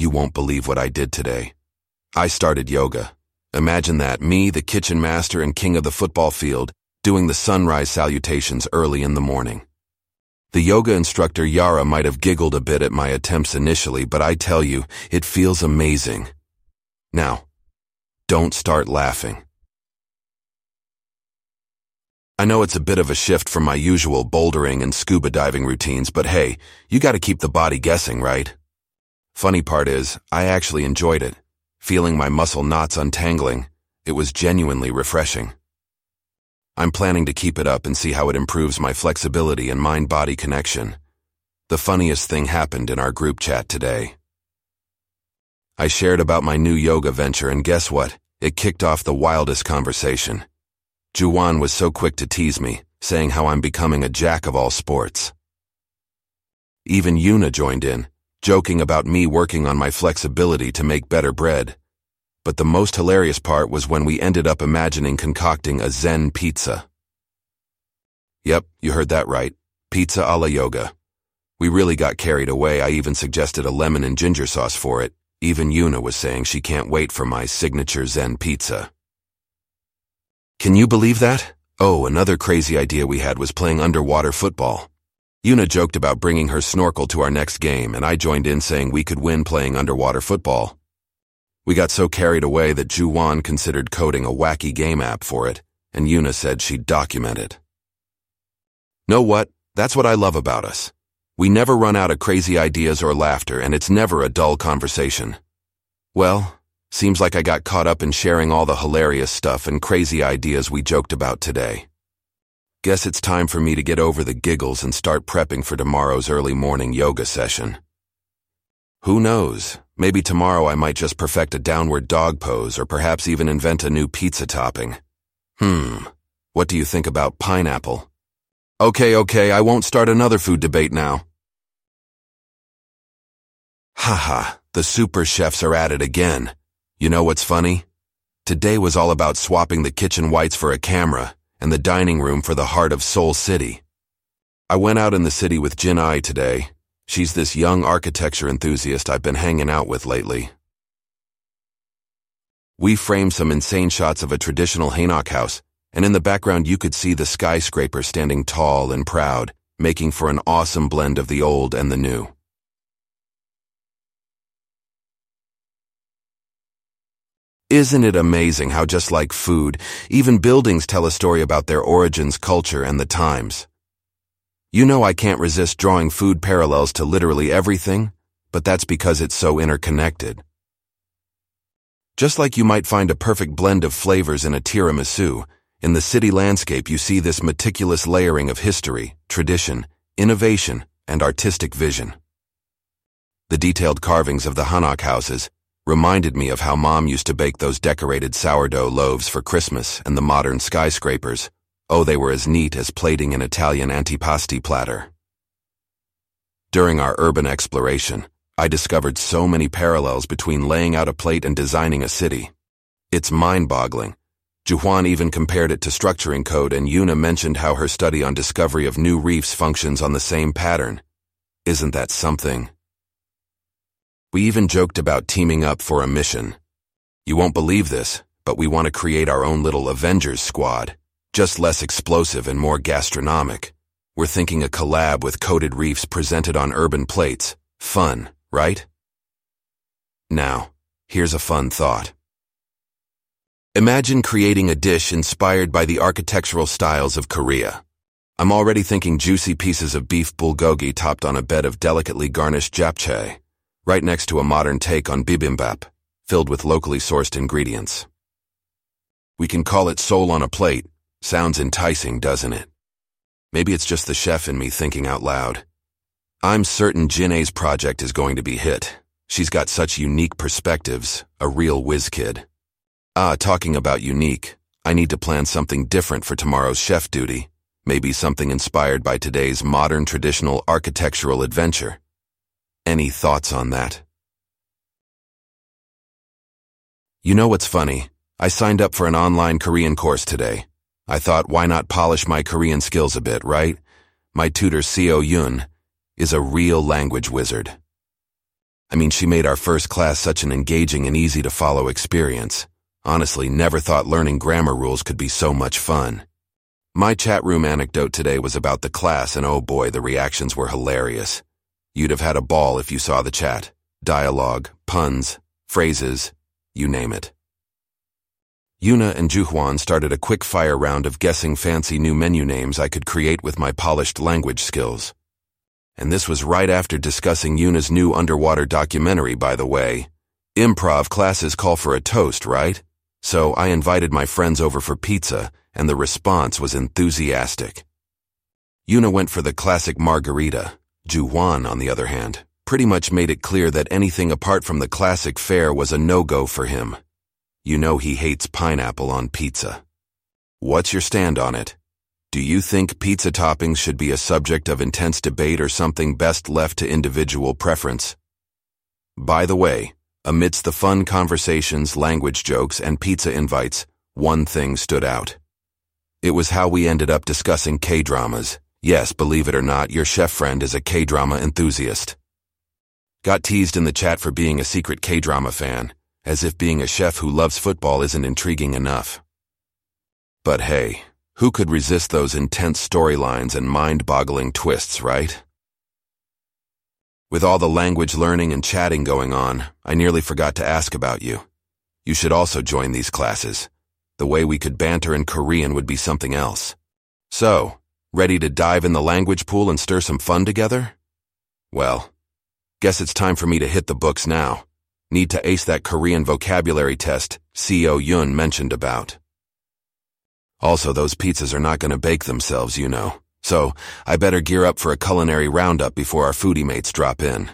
You won't believe what I did today. I started yoga. Imagine that, me, the kitchen master and king of the football field, doing the sunrise salutations early in the morning. The yoga instructor Yara might have giggled a bit at my attempts initially, but I tell you, it feels amazing. Now, don't start laughing. I know it's a bit of a shift from my usual bouldering and scuba diving routines, but hey, you gotta keep the body guessing, right? Funny part is, I actually enjoyed it. Feeling my muscle knots untangling, it was genuinely refreshing. I'm planning to keep it up and see how it improves my flexibility and mind-body connection. The funniest thing happened in our group chat today. I shared about my new yoga venture and guess what? It kicked off the wildest conversation. Juwan was so quick to tease me, saying how I'm becoming a jack of all sports. Even Yuna joined in, joking about me working on my flexibility to make better bread. But the most hilarious part was when we ended up imagining concocting a Zen pizza. Yep, you heard that right. Pizza a la yoga. We really got carried away. I even suggested a lemon and ginger sauce for it. Even Yuna was saying she can't wait for my signature Zen pizza. Can you believe that? Oh, another crazy idea we had was playing underwater football. Yuna joked about bringing her snorkel to our next game, and I joined in saying we could win playing underwater football. We got so carried away that Juwan considered coding a wacky game app for it, and Yuna said she'd document it. Know what? That's what I love about us. We never run out of crazy ideas or laughter, and it's never a dull conversation. Well, Seems like I got caught up in sharing all the hilarious stuff and crazy ideas we joked about today. Guess it's time for me to get over the giggles and start prepping for tomorrow's early morning yoga session. Who knows? Maybe tomorrow I might just perfect a downward dog pose or perhaps even invent a new pizza topping. Hmm. What do you think about pineapple? Okay, okay, I won't start another food debate now. Haha, the super chefs are at it again. You know what's funny? Today was all about swapping the kitchen whites for a camera and the dining room for the heart of Seoul City. I went out in the city with Jin Ai today. She's this young architecture enthusiast I've been hanging out with lately. We framed some insane shots of a traditional Hanok house, and in the background you could see the skyscraper standing tall and proud, making for an awesome blend of the old and the new. Isn't it amazing how just like food, even buildings tell a story about their origins, culture, and the times? You know I can't resist drawing food parallels to literally everything, but that's because it's so interconnected. Just like you might find a perfect blend of flavors in a tiramisu, in the city landscape you see this meticulous layering of history, tradition, innovation, and artistic vision. The detailed carvings of the Hanok houses, reminded me of how mom used to bake those decorated sourdough loaves for Christmas and the modern skyscrapers. Oh, they were as neat as plating an Italian antipasti platter. During our urban exploration, I discovered so many parallels between laying out a plate and designing a city. It's mind-boggling. Juwan even compared it to structuring code and Yuna mentioned how her study on discovery of new reefs functions on the same pattern. Isn't that something? We even joked about teaming up for a mission. You won't believe this, but we want to create our own little Avengers squad, just less explosive and more gastronomic. We're thinking a collab with coated reefs presented on urban plates. Fun, right? Now, here's a fun thought. Imagine creating a dish inspired by the architectural styles of Korea. I'm already thinking juicy pieces of beef bulgogi topped on a bed of delicately garnished japchae right next to a modern take on bibimbap, filled with locally sourced ingredients. We can call it soul on a plate. Sounds enticing, doesn't it? Maybe it's just the chef in me thinking out loud. I'm certain Jin's project is going to be hit. She's got such unique perspectives, a real whiz kid. Ah, talking about unique, I need to plan something different for tomorrow's chef duty. Maybe something inspired by today's modern traditional architectural adventure. Any thoughts on that? You know what's funny? I signed up for an online Korean course today. I thought, why not polish my Korean skills a bit, right? My tutor, Seo Yun, is a real language wizard. I mean, she made our first class such an engaging and easy to follow experience. Honestly, never thought learning grammar rules could be so much fun. My chat room anecdote today was about the class, and oh boy, the reactions were hilarious. You'd have had a ball if you saw the chat. Dialogue, puns, phrases, you name it. Yuna and Juhwan started a quick fire round of guessing fancy new menu names I could create with my polished language skills. And this was right after discussing Yuna's new underwater documentary, by the way. Improv classes call for a toast, right? So I invited my friends over for pizza, and the response was enthusiastic. Yuna went for the classic margarita. Juhwan, on the other hand, pretty much made it clear that anything apart from the classic fare was a no-go for him. You know he hates pineapple on pizza. What's your stand on it? Do you think pizza toppings should be a subject of intense debate or something best left to individual preference? By the way, amidst the fun conversations, language jokes, and pizza invites, one thing stood out. It was how we ended up discussing K-dramas. Yes, believe it or not, your chef friend is a K-drama enthusiast. Got teased in the chat for being a secret K-drama fan as if being a chef who loves football isn't intriguing enough. But hey, who could resist those intense storylines and mind-boggling twists, right? With all the language learning and chatting going on, I nearly forgot to ask about you. You should also join these classes. The way we could banter in Korean would be something else. So, ready to dive in the language pool and stir some fun together? Well, guess it's time for me to hit the books now. Need to ace that Korean vocabulary test Seo Yun mentioned about. Also, those pizzas are not going to bake themselves, you know. So, I better gear up for a culinary roundup before our foodie mates drop in.